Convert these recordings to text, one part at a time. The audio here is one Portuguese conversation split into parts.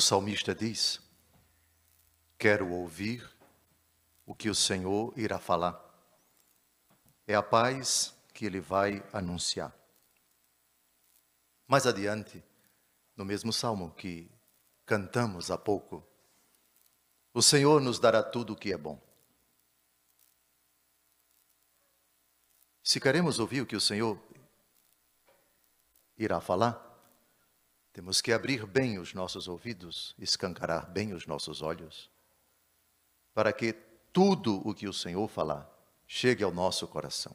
O salmista diz: Quero ouvir o que o Senhor irá falar. É a paz que ele vai anunciar. Mais adiante, no mesmo salmo que cantamos há pouco, o Senhor nos dará tudo o que é bom. Se queremos ouvir o que o Senhor irá falar, temos que abrir bem os nossos ouvidos, escancarar bem os nossos olhos, para que tudo o que o Senhor falar chegue ao nosso coração.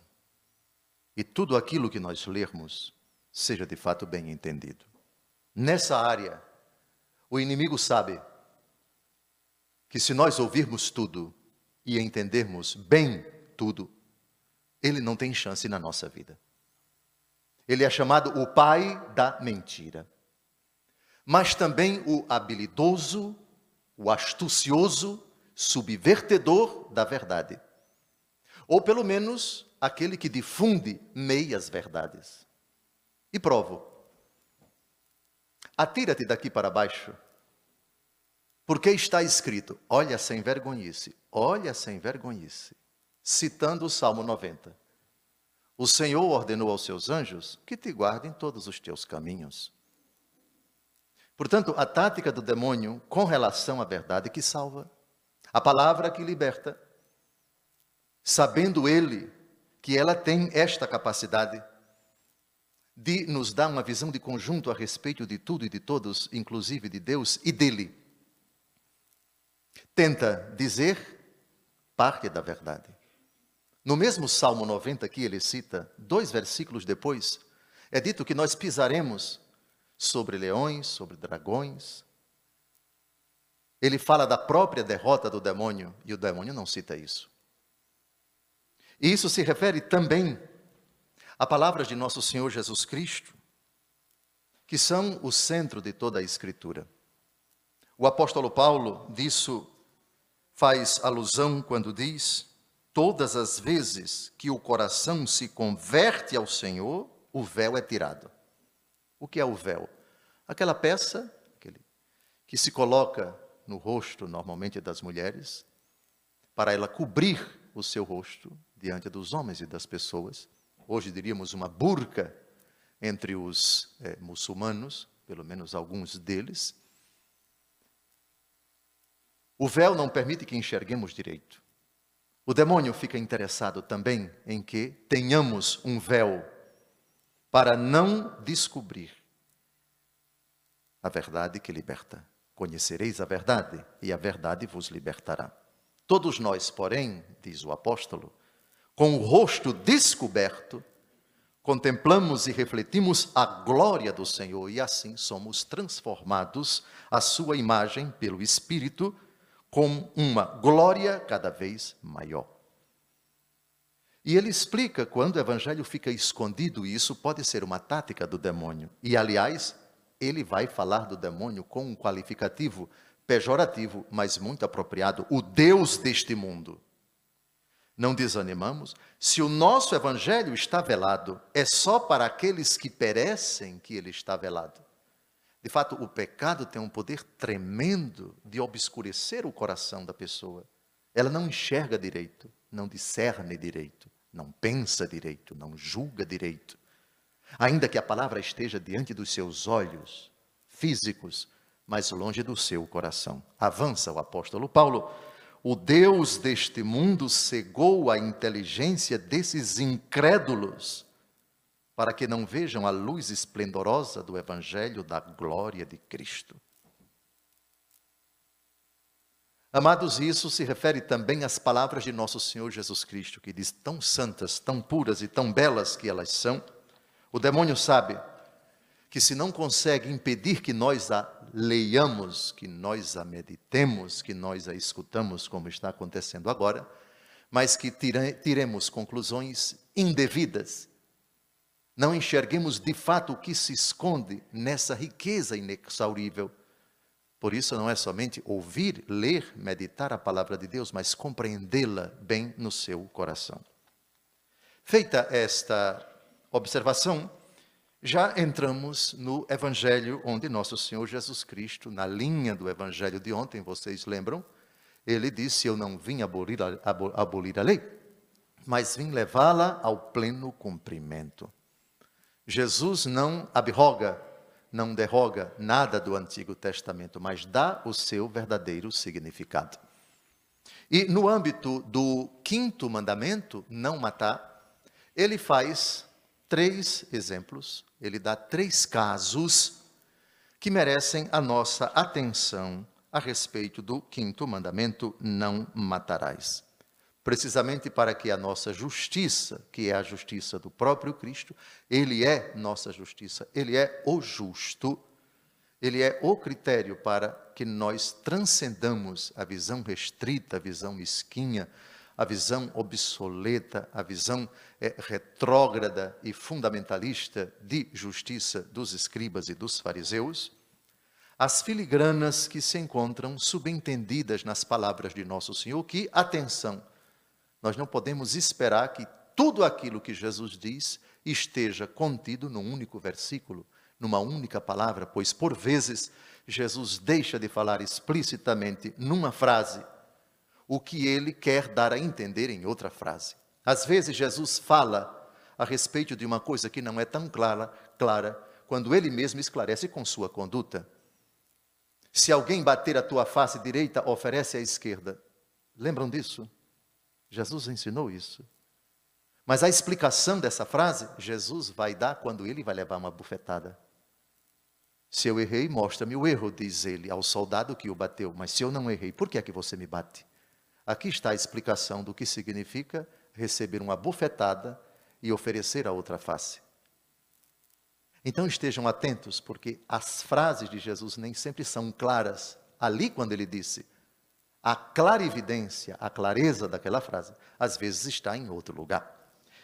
E tudo aquilo que nós lermos seja de fato bem entendido. Nessa área, o inimigo sabe que se nós ouvirmos tudo e entendermos bem tudo, ele não tem chance na nossa vida. Ele é chamado o pai da mentira. Mas também o habilidoso, o astucioso, subvertedor da verdade. Ou pelo menos aquele que difunde meias verdades. E provo. Atira-te daqui para baixo, porque está escrito: olha sem vergonhice, olha sem vergonhice citando o Salmo 90. O Senhor ordenou aos seus anjos que te guardem todos os teus caminhos. Portanto, a tática do demônio com relação à verdade que salva, a palavra que liberta, sabendo ele que ela tem esta capacidade de nos dar uma visão de conjunto a respeito de tudo e de todos, inclusive de Deus e dele. Tenta dizer parte da verdade. No mesmo Salmo 90 que ele cita, dois versículos depois, é dito que nós pisaremos sobre leões, sobre dragões. Ele fala da própria derrota do demônio e o demônio não cita isso. E isso se refere também a palavras de nosso Senhor Jesus Cristo, que são o centro de toda a Escritura. O apóstolo Paulo disso faz alusão quando diz Todas as vezes que o coração se converte ao Senhor, o véu é tirado. O que é o véu? Aquela peça aquele, que se coloca no rosto, normalmente das mulheres, para ela cobrir o seu rosto diante dos homens e das pessoas. Hoje diríamos uma burca entre os é, muçulmanos, pelo menos alguns deles. O véu não permite que enxerguemos direito. O demônio fica interessado também em que tenhamos um véu para não descobrir a verdade que liberta. Conhecereis a verdade e a verdade vos libertará. Todos nós, porém, diz o apóstolo, com o rosto descoberto, contemplamos e refletimos a glória do Senhor e assim somos transformados à sua imagem pelo Espírito com uma glória cada vez maior. E ele explica quando o evangelho fica escondido, e isso pode ser uma tática do demônio. E, aliás, ele vai falar do demônio com um qualificativo pejorativo, mas muito apropriado: o Deus deste mundo. Não desanimamos. Se o nosso evangelho está velado, é só para aqueles que perecem que ele está velado. De fato, o pecado tem um poder tremendo de obscurecer o coração da pessoa. Ela não enxerga direito, não discerne direito, não pensa direito, não julga direito. Ainda que a palavra esteja diante dos seus olhos físicos, mas longe do seu coração. Avança o apóstolo Paulo. O Deus deste mundo cegou a inteligência desses incrédulos para que não vejam a luz esplendorosa do Evangelho da glória de Cristo. Amados, isso se refere também às palavras de nosso Senhor Jesus Cristo, que diz tão santas, tão puras e tão belas que elas são. O demônio sabe que se não consegue impedir que nós a leiamos, que nós a meditemos, que nós a escutamos, como está acontecendo agora, mas que tiremos conclusões indevidas, não enxerguemos de fato o que se esconde nessa riqueza inexaurível. Por isso, não é somente ouvir, ler, meditar a palavra de Deus, mas compreendê-la bem no seu coração. Feita esta observação, já entramos no evangelho onde nosso Senhor Jesus Cristo, na linha do evangelho de ontem, vocês lembram? Ele disse: Eu não vim abolir a, abolir a lei, mas vim levá-la ao pleno cumprimento. Jesus não abroga, não derroga nada do Antigo Testamento, mas dá o seu verdadeiro significado. E no âmbito do quinto mandamento, não matar, ele faz três exemplos, ele dá três casos que merecem a nossa atenção a respeito do quinto mandamento: não matarás precisamente para que a nossa justiça, que é a justiça do próprio Cristo, ele é nossa justiça, ele é o justo, ele é o critério para que nós transcendamos a visão restrita, a visão mesquinha, a visão obsoleta, a visão é, retrógrada e fundamentalista de justiça dos escribas e dos fariseus, as filigranas que se encontram subentendidas nas palavras de nosso Senhor, que, atenção, nós não podemos esperar que tudo aquilo que Jesus diz esteja contido num único versículo, numa única palavra, pois por vezes Jesus deixa de falar explicitamente numa frase o que ele quer dar a entender em outra frase. Às vezes Jesus fala a respeito de uma coisa que não é tão clara, clara quando ele mesmo esclarece com sua conduta. Se alguém bater a tua face direita, oferece a esquerda. Lembram disso? Jesus ensinou isso. Mas a explicação dessa frase, Jesus vai dar quando ele vai levar uma bufetada. Se eu errei, mostra-me o erro, diz ele ao soldado que o bateu. Mas se eu não errei, por que é que você me bate? Aqui está a explicação do que significa receber uma bufetada e oferecer a outra face. Então estejam atentos, porque as frases de Jesus nem sempre são claras. Ali, quando ele disse: a clarividência, a clareza daquela frase, às vezes está em outro lugar.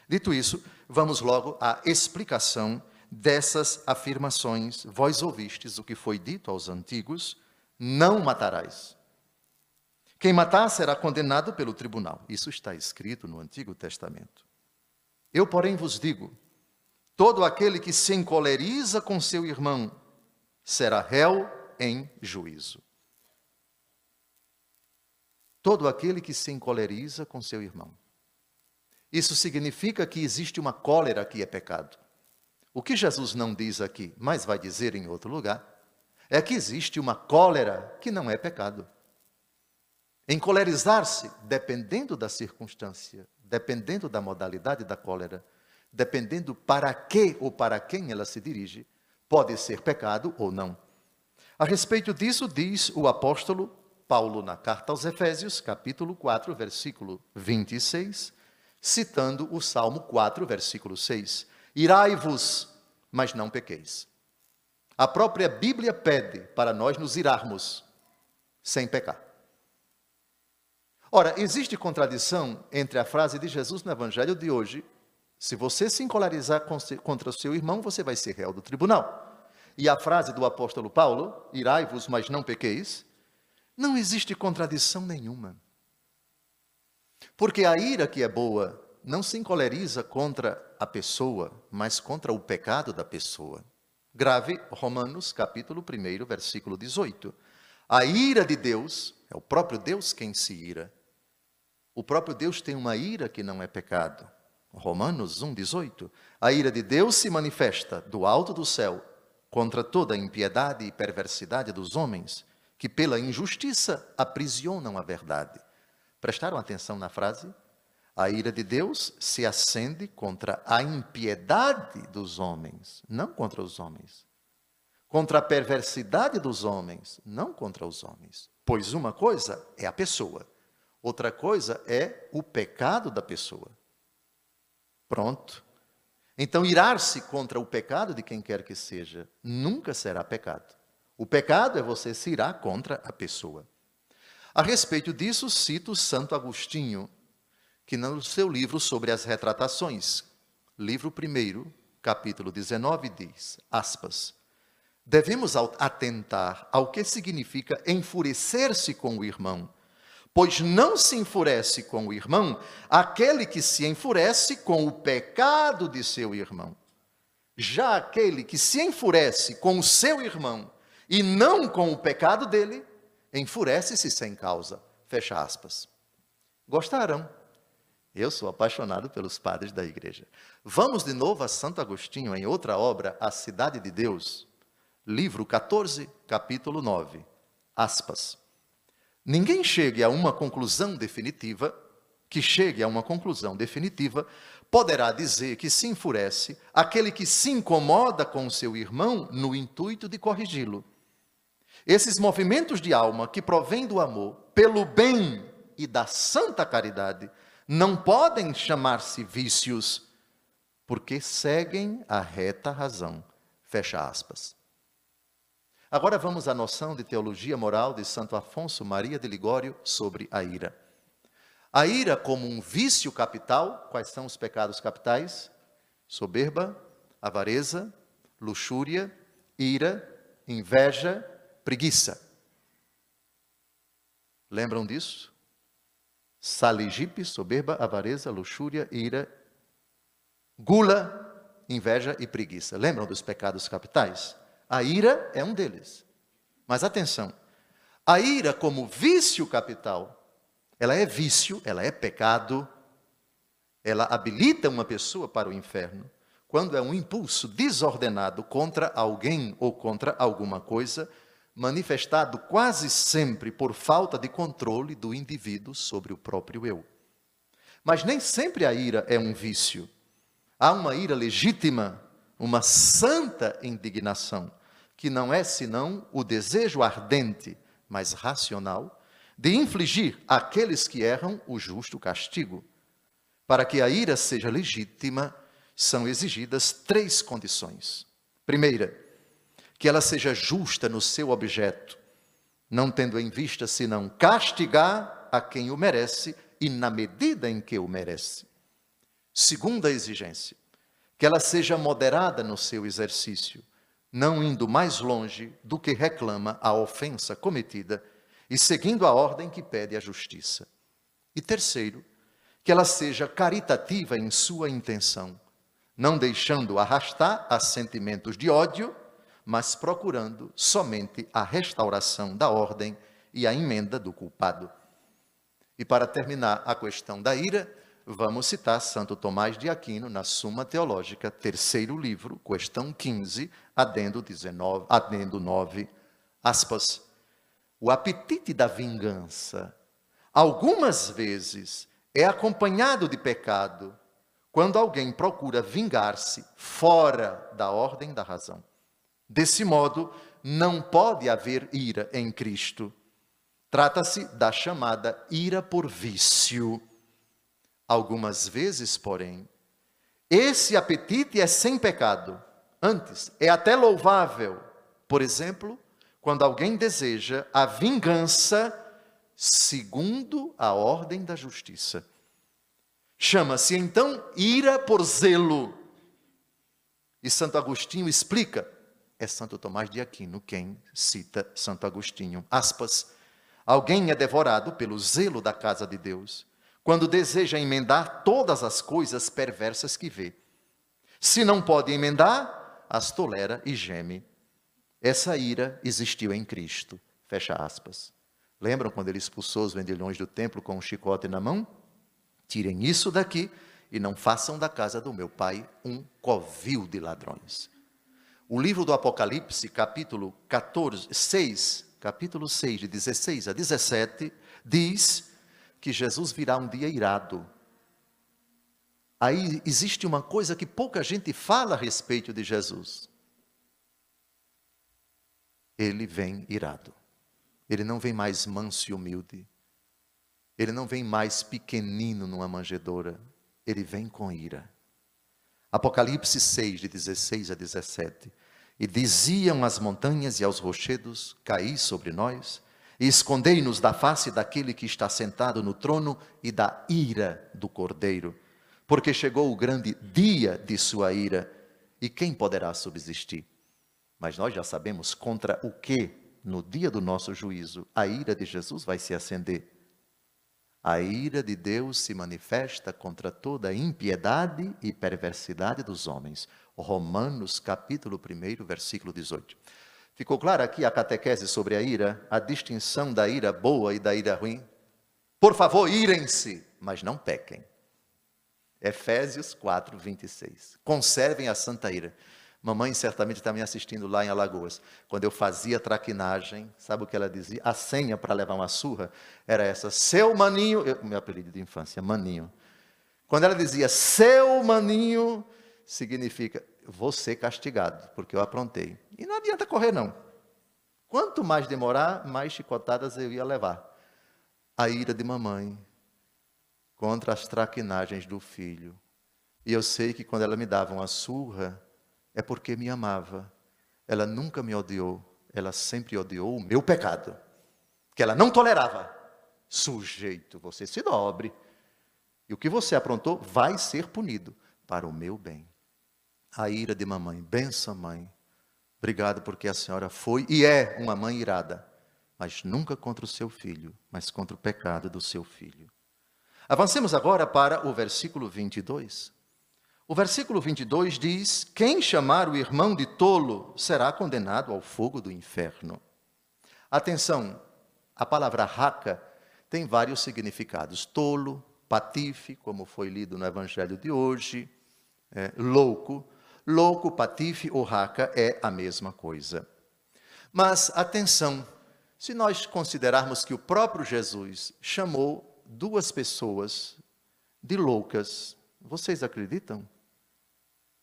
Dito isso, vamos logo à explicação dessas afirmações. Vós ouvistes o que foi dito aos antigos: não matarás. Quem matar será condenado pelo tribunal. Isso está escrito no Antigo Testamento. Eu, porém, vos digo: todo aquele que se encoleriza com seu irmão será réu em juízo. Todo aquele que se encoleriza com seu irmão. Isso significa que existe uma cólera que é pecado. O que Jesus não diz aqui, mas vai dizer em outro lugar, é que existe uma cólera que não é pecado. Encolerizar-se, dependendo da circunstância, dependendo da modalidade da cólera, dependendo para que ou para quem ela se dirige, pode ser pecado ou não. A respeito disso, diz o apóstolo Paulo na carta aos Efésios, capítulo 4, versículo 26, citando o Salmo 4, versículo 6. Irai-vos, mas não pequeis. A própria Bíblia pede para nós nos irarmos sem pecar. Ora, existe contradição entre a frase de Jesus no Evangelho de hoje: se você se encolarizar contra o seu irmão, você vai ser réu do tribunal. E a frase do apóstolo Paulo: irai-vos, mas não pequeis não existe contradição nenhuma. Porque a ira que é boa não se encoleriza contra a pessoa, mas contra o pecado da pessoa. Grave Romanos capítulo 1, versículo 18. A ira de Deus, é o próprio Deus quem se ira. O próprio Deus tem uma ira que não é pecado. Romanos 1, 18. A ira de Deus se manifesta do alto do céu contra toda a impiedade e perversidade dos homens que pela injustiça aprisionam a verdade. Prestaram atenção na frase? A ira de Deus se acende contra a impiedade dos homens, não contra os homens. Contra a perversidade dos homens, não contra os homens. Pois uma coisa é a pessoa, outra coisa é o pecado da pessoa. Pronto. Então, irar-se contra o pecado de quem quer que seja nunca será pecado. O pecado é você se irá contra a pessoa. A respeito disso, cito Santo Agostinho, que no seu livro sobre as retratações, livro 1, capítulo 19, diz, aspas, devemos atentar ao que significa enfurecer-se com o irmão, pois não se enfurece com o irmão aquele que se enfurece com o pecado de seu irmão. Já aquele que se enfurece com o seu irmão e não com o pecado dele, enfurece-se sem causa. Fecha aspas. Gostaram? Eu sou apaixonado pelos padres da igreja. Vamos de novo a Santo Agostinho, em outra obra, A Cidade de Deus, livro 14, capítulo 9. Aspas. Ninguém chegue a uma conclusão definitiva, que chegue a uma conclusão definitiva, poderá dizer que se enfurece aquele que se incomoda com seu irmão no intuito de corrigi-lo. Esses movimentos de alma que provêm do amor, pelo bem e da santa caridade, não podem chamar-se vícios, porque seguem a reta razão. Fecha aspas. Agora vamos à noção de teologia moral de Santo Afonso Maria de Ligório sobre a ira. A ira como um vício capital, quais são os pecados capitais? Soberba, avareza, luxúria, ira, inveja, preguiça. Lembram disso? Saligipe, soberba, avareza, luxúria, ira, gula, inveja e preguiça. Lembram dos pecados capitais? A ira é um deles. Mas atenção, a ira como vício capital, ela é vício, ela é pecado, ela habilita uma pessoa para o inferno quando é um impulso desordenado contra alguém ou contra alguma coisa manifestado quase sempre por falta de controle do indivíduo sobre o próprio eu. Mas nem sempre a ira é um vício. Há uma ira legítima, uma santa indignação, que não é senão o desejo ardente, mas racional, de infligir àqueles que erram o justo castigo. Para que a ira seja legítima, são exigidas três condições. Primeira, que ela seja justa no seu objeto, não tendo em vista senão castigar a quem o merece e na medida em que o merece. Segunda exigência, que ela seja moderada no seu exercício, não indo mais longe do que reclama a ofensa cometida e seguindo a ordem que pede a justiça. E terceiro, que ela seja caritativa em sua intenção, não deixando arrastar a sentimentos de ódio mas procurando somente a restauração da ordem e a emenda do culpado. E para terminar a questão da ira, vamos citar Santo Tomás de Aquino na Suma Teológica, terceiro livro, questão 15, adendo 19, adendo 9, aspas. O apetite da vingança, algumas vezes, é acompanhado de pecado, quando alguém procura vingar-se fora da ordem da razão. Desse modo, não pode haver ira em Cristo. Trata-se da chamada ira por vício. Algumas vezes, porém, esse apetite é sem pecado. Antes, é até louvável. Por exemplo, quando alguém deseja a vingança segundo a ordem da justiça. Chama-se então ira por zelo. E Santo Agostinho explica é Santo Tomás de Aquino quem cita Santo Agostinho. Aspas. Alguém é devorado pelo zelo da casa de Deus, quando deseja emendar todas as coisas perversas que vê. Se não pode emendar, as tolera e geme. Essa ira existiu em Cristo. Fecha aspas. Lembram quando ele expulsou os vendilhões do templo com um chicote na mão? Tirem isso daqui e não façam da casa do meu pai um covil de ladrões. O livro do Apocalipse, capítulo 14, 6, capítulo 6, de 16 a 17, diz que Jesus virá um dia irado. Aí existe uma coisa que pouca gente fala a respeito de Jesus. Ele vem irado. Ele não vem mais manso e humilde. Ele não vem mais pequenino numa manjedoura. Ele vem com ira. Apocalipse 6, de 16 a 17. E diziam as montanhas e aos rochedos: Caí sobre nós, e escondei-nos da face daquele que está sentado no trono e da ira do cordeiro, porque chegou o grande dia de sua ira, e quem poderá subsistir? Mas nós já sabemos contra o que, no dia do nosso juízo, a ira de Jesus vai se acender. A ira de Deus se manifesta contra toda a impiedade e perversidade dos homens. Romanos capítulo 1, versículo 18. Ficou clara aqui a catequese sobre a ira, a distinção da ira boa e da ira ruim? Por favor, irem-se, mas não pequem. Efésios 4, 26. Conservem a santa ira. Mamãe certamente está me assistindo lá em Alagoas. Quando eu fazia traquinagem, sabe o que ela dizia? A senha para levar uma surra era essa: seu maninho, eu, meu apelido de infância, maninho. Quando ela dizia seu maninho, significa vou ser castigado, porque eu aprontei. E não adianta correr, não. Quanto mais demorar, mais chicotadas eu ia levar. A ira de mamãe contra as traquinagens do filho. E eu sei que quando ela me dava uma surra, é porque me amava. Ela nunca me odiou, ela sempre odiou o meu pecado, que ela não tolerava. Sujeito, você se dobre. E o que você aprontou vai ser punido para o meu bem. A ira de mamãe, benção mãe. Obrigado porque a senhora foi e é uma mãe irada, mas nunca contra o seu filho, mas contra o pecado do seu filho. Avancemos agora para o versículo 22. O versículo 22 diz: Quem chamar o irmão de tolo será condenado ao fogo do inferno. Atenção, a palavra raca tem vários significados: tolo, patife, como foi lido no evangelho de hoje, é, louco. Louco, patife ou raca é a mesma coisa. Mas atenção, se nós considerarmos que o próprio Jesus chamou duas pessoas de loucas, vocês acreditam?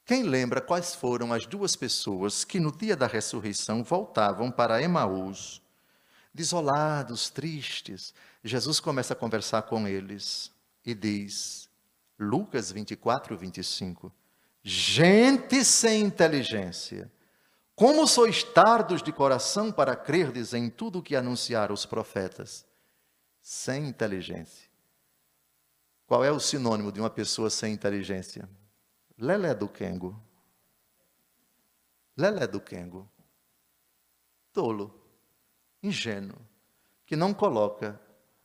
Quem lembra quais foram as duas pessoas que no dia da ressurreição voltavam para Emaús, desolados, tristes? Jesus começa a conversar com eles e diz, Lucas 24, 25: Gente sem inteligência, como sois tardos de coração para crerdes em tudo o que anunciaram os profetas? Sem inteligência. Qual é o sinônimo de uma pessoa sem inteligência? Lelé do Kengo. Lelé do Kengo. Tolo, ingênuo, que não coloca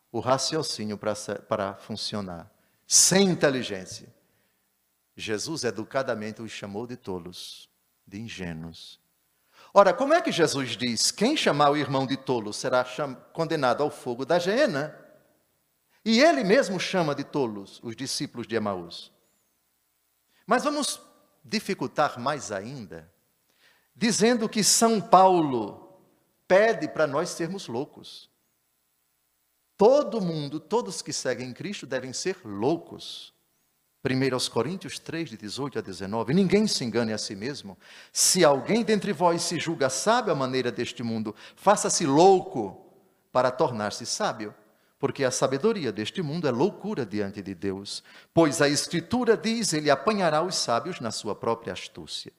o raciocínio para funcionar, sem inteligência. Jesus educadamente os chamou de tolos, de ingênuos. Ora, como é que Jesus diz: quem chamar o irmão de tolo será condenado ao fogo da gena? E ele mesmo chama de tolos os discípulos de Emaús. Mas vamos dificultar mais ainda, dizendo que São Paulo pede para nós sermos loucos. Todo mundo, todos que seguem Cristo devem ser loucos. 1 Coríntios 3, de 18 a 19. Ninguém se engane a si mesmo. Se alguém dentre vós se julga sábio à maneira deste mundo, faça-se louco para tornar-se sábio porque a sabedoria deste mundo é loucura diante de Deus, pois a Escritura diz: Ele apanhará os sábios na sua própria astúcia.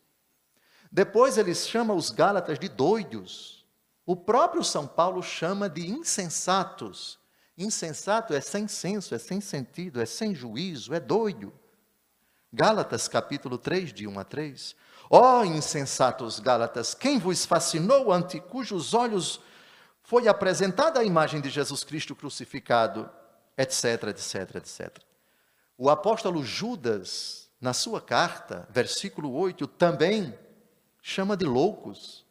Depois ele chama os Gálatas de doidos. O próprio São Paulo chama de insensatos. Insensato é sem senso, é sem sentido, é sem juízo, é doido. Gálatas capítulo 3, de 1 a 3. Ó oh, insensatos Gálatas, quem vos fascinou ante cujos olhos foi apresentada a imagem de Jesus Cristo crucificado, etc, etc, etc. O apóstolo Judas, na sua carta, versículo 8, também chama de loucos.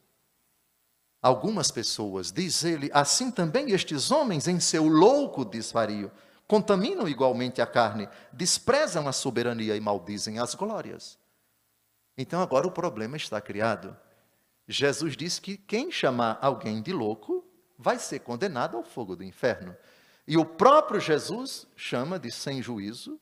Algumas pessoas, diz ele, assim também estes homens, em seu louco desvario, contaminam igualmente a carne, desprezam a soberania e maldizem as glórias. Então agora o problema está criado. Jesus disse que quem chamar alguém de louco vai ser condenado ao fogo do inferno. E o próprio Jesus chama de sem juízo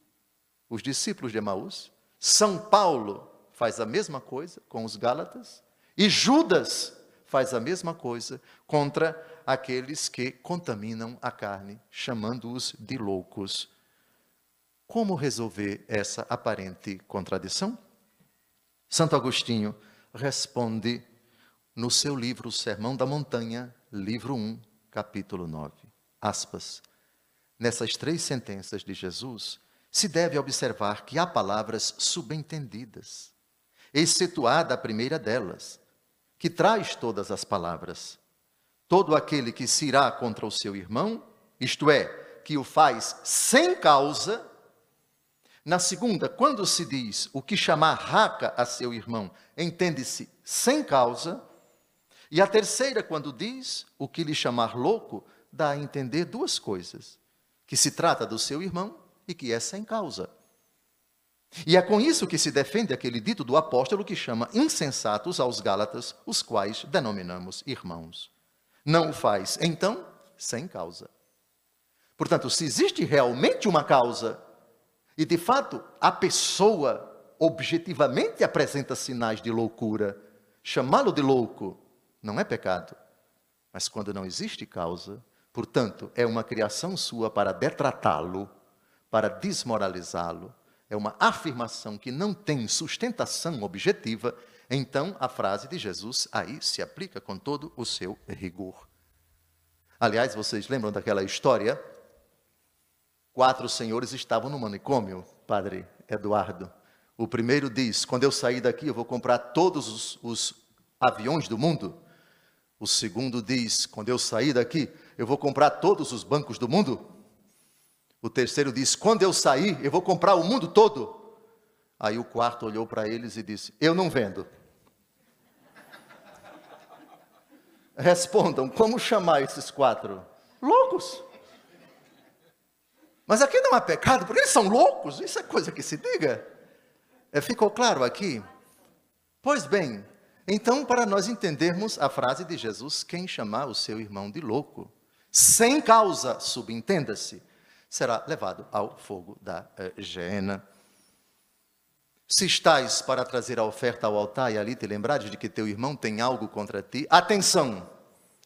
os discípulos de Emaús. São Paulo faz a mesma coisa com os Gálatas. E Judas faz a mesma coisa contra aqueles que contaminam a carne, chamando-os de loucos. Como resolver essa aparente contradição? Santo Agostinho responde no seu livro o Sermão da Montanha, livro 1, capítulo 9. Aspas. Nessas três sentenças de Jesus, se deve observar que há palavras subentendidas, excetuada a primeira delas, que traz todas as palavras. Todo aquele que se irá contra o seu irmão, isto é, que o faz sem causa. Na segunda, quando se diz o que chamar raca a seu irmão, entende-se sem causa. E a terceira, quando diz o que lhe chamar louco, dá a entender duas coisas: que se trata do seu irmão e que é sem causa. E é com isso que se defende aquele dito do apóstolo que chama insensatos aos Gálatas, os quais denominamos irmãos. Não o faz, então, sem causa. Portanto, se existe realmente uma causa, e de fato a pessoa objetivamente apresenta sinais de loucura, chamá-lo de louco não é pecado. Mas quando não existe causa, portanto, é uma criação sua para detratá-lo, para desmoralizá-lo, é uma afirmação que não tem sustentação objetiva, então a frase de Jesus aí se aplica com todo o seu rigor. Aliás, vocês lembram daquela história? Quatro senhores estavam no manicômio, padre Eduardo. O primeiro diz: Quando eu sair daqui, eu vou comprar todos os, os aviões do mundo. O segundo diz: Quando eu sair daqui, eu vou comprar todos os bancos do mundo. O terceiro diz: Quando eu sair, eu vou comprar o mundo todo. Aí o quarto olhou para eles e disse: Eu não vendo. Respondam: Como chamar esses quatro? Loucos. Mas aqui não há pecado, porque eles são loucos. Isso é coisa que se diga. É, ficou claro aqui? Pois bem, então, para nós entendermos a frase de Jesus, quem chamar o seu irmão de louco, sem causa, subentenda-se, será levado ao fogo da uh, Se estás para trazer a oferta ao altar e ali te lembrares de que teu irmão tem algo contra ti, atenção!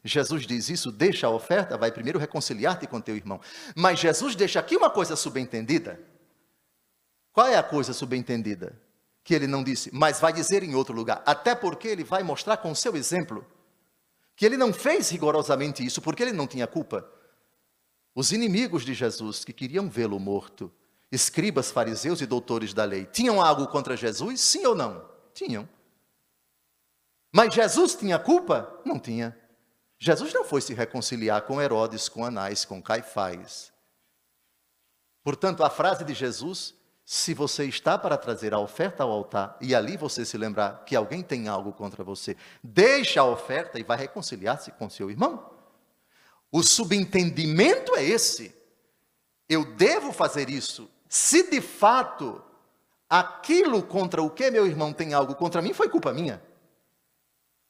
Jesus diz isso, deixa a oferta, vai primeiro reconciliar-te com teu irmão. Mas Jesus deixa aqui uma coisa subentendida. Qual é a coisa subentendida? Que ele não disse, mas vai dizer em outro lugar. Até porque ele vai mostrar com o seu exemplo que ele não fez rigorosamente isso, porque ele não tinha culpa. Os inimigos de Jesus que queriam vê-lo morto, escribas, fariseus e doutores da lei, tinham algo contra Jesus? Sim ou não? Tinham. Mas Jesus tinha culpa? Não tinha. Jesus não foi se reconciliar com Herodes, com Anás, com Caifás. Portanto, a frase de Jesus, se você está para trazer a oferta ao altar e ali você se lembrar que alguém tem algo contra você, deixa a oferta e vai reconciliar-se com seu irmão. O subentendimento é esse. Eu devo fazer isso se de fato aquilo contra o que meu irmão tem algo contra mim foi culpa minha.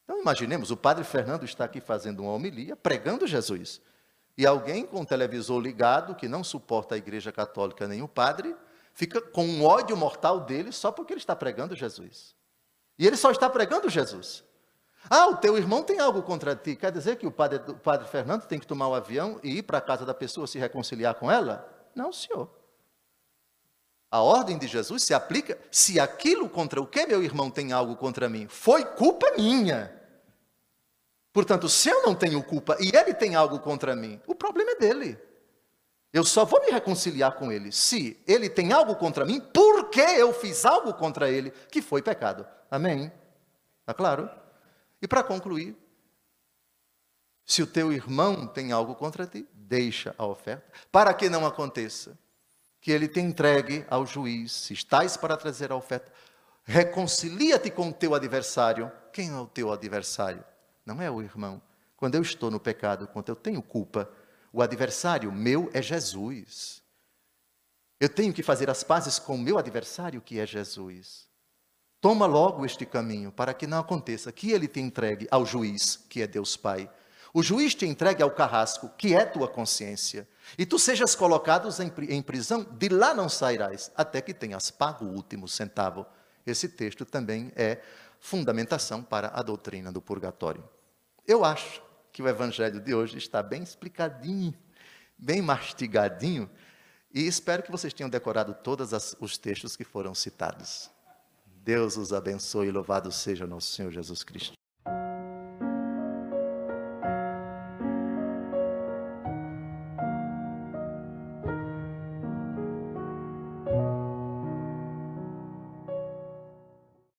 Então imaginemos, o padre Fernando está aqui fazendo uma homilia, pregando Jesus. E alguém com o televisor ligado, que não suporta a igreja católica nem o padre, fica com um ódio mortal dele só porque ele está pregando Jesus. E ele só está pregando Jesus. Ah, o teu irmão tem algo contra ti. Quer dizer que o padre, o padre Fernando tem que tomar o avião e ir para a casa da pessoa se reconciliar com ela? Não, senhor. A ordem de Jesus se aplica se aquilo contra o que meu irmão tem algo contra mim foi culpa minha. Portanto, se eu não tenho culpa e ele tem algo contra mim, o problema é dele. Eu só vou me reconciliar com ele se ele tem algo contra mim porque eu fiz algo contra ele que foi pecado. Amém? Está claro? E para concluir, se o teu irmão tem algo contra ti, deixa a oferta, para que não aconteça que ele te entregue ao juiz, se estás para trazer a oferta, reconcilia-te com o teu adversário. Quem é o teu adversário? Não é o irmão. Quando eu estou no pecado, quando eu tenho culpa, o adversário meu é Jesus. Eu tenho que fazer as pazes com o meu adversário, que é Jesus. Toma logo este caminho para que não aconteça que ele te entregue ao juiz, que é Deus Pai. O juiz te entregue ao carrasco, que é tua consciência. E tu sejas colocado em prisão, de lá não sairás, até que tenhas pago o último centavo. Esse texto também é fundamentação para a doutrina do purgatório. Eu acho que o evangelho de hoje está bem explicadinho, bem mastigadinho, e espero que vocês tenham decorado todos os textos que foram citados. Deus os abençoe e louvado seja nosso Senhor Jesus Cristo.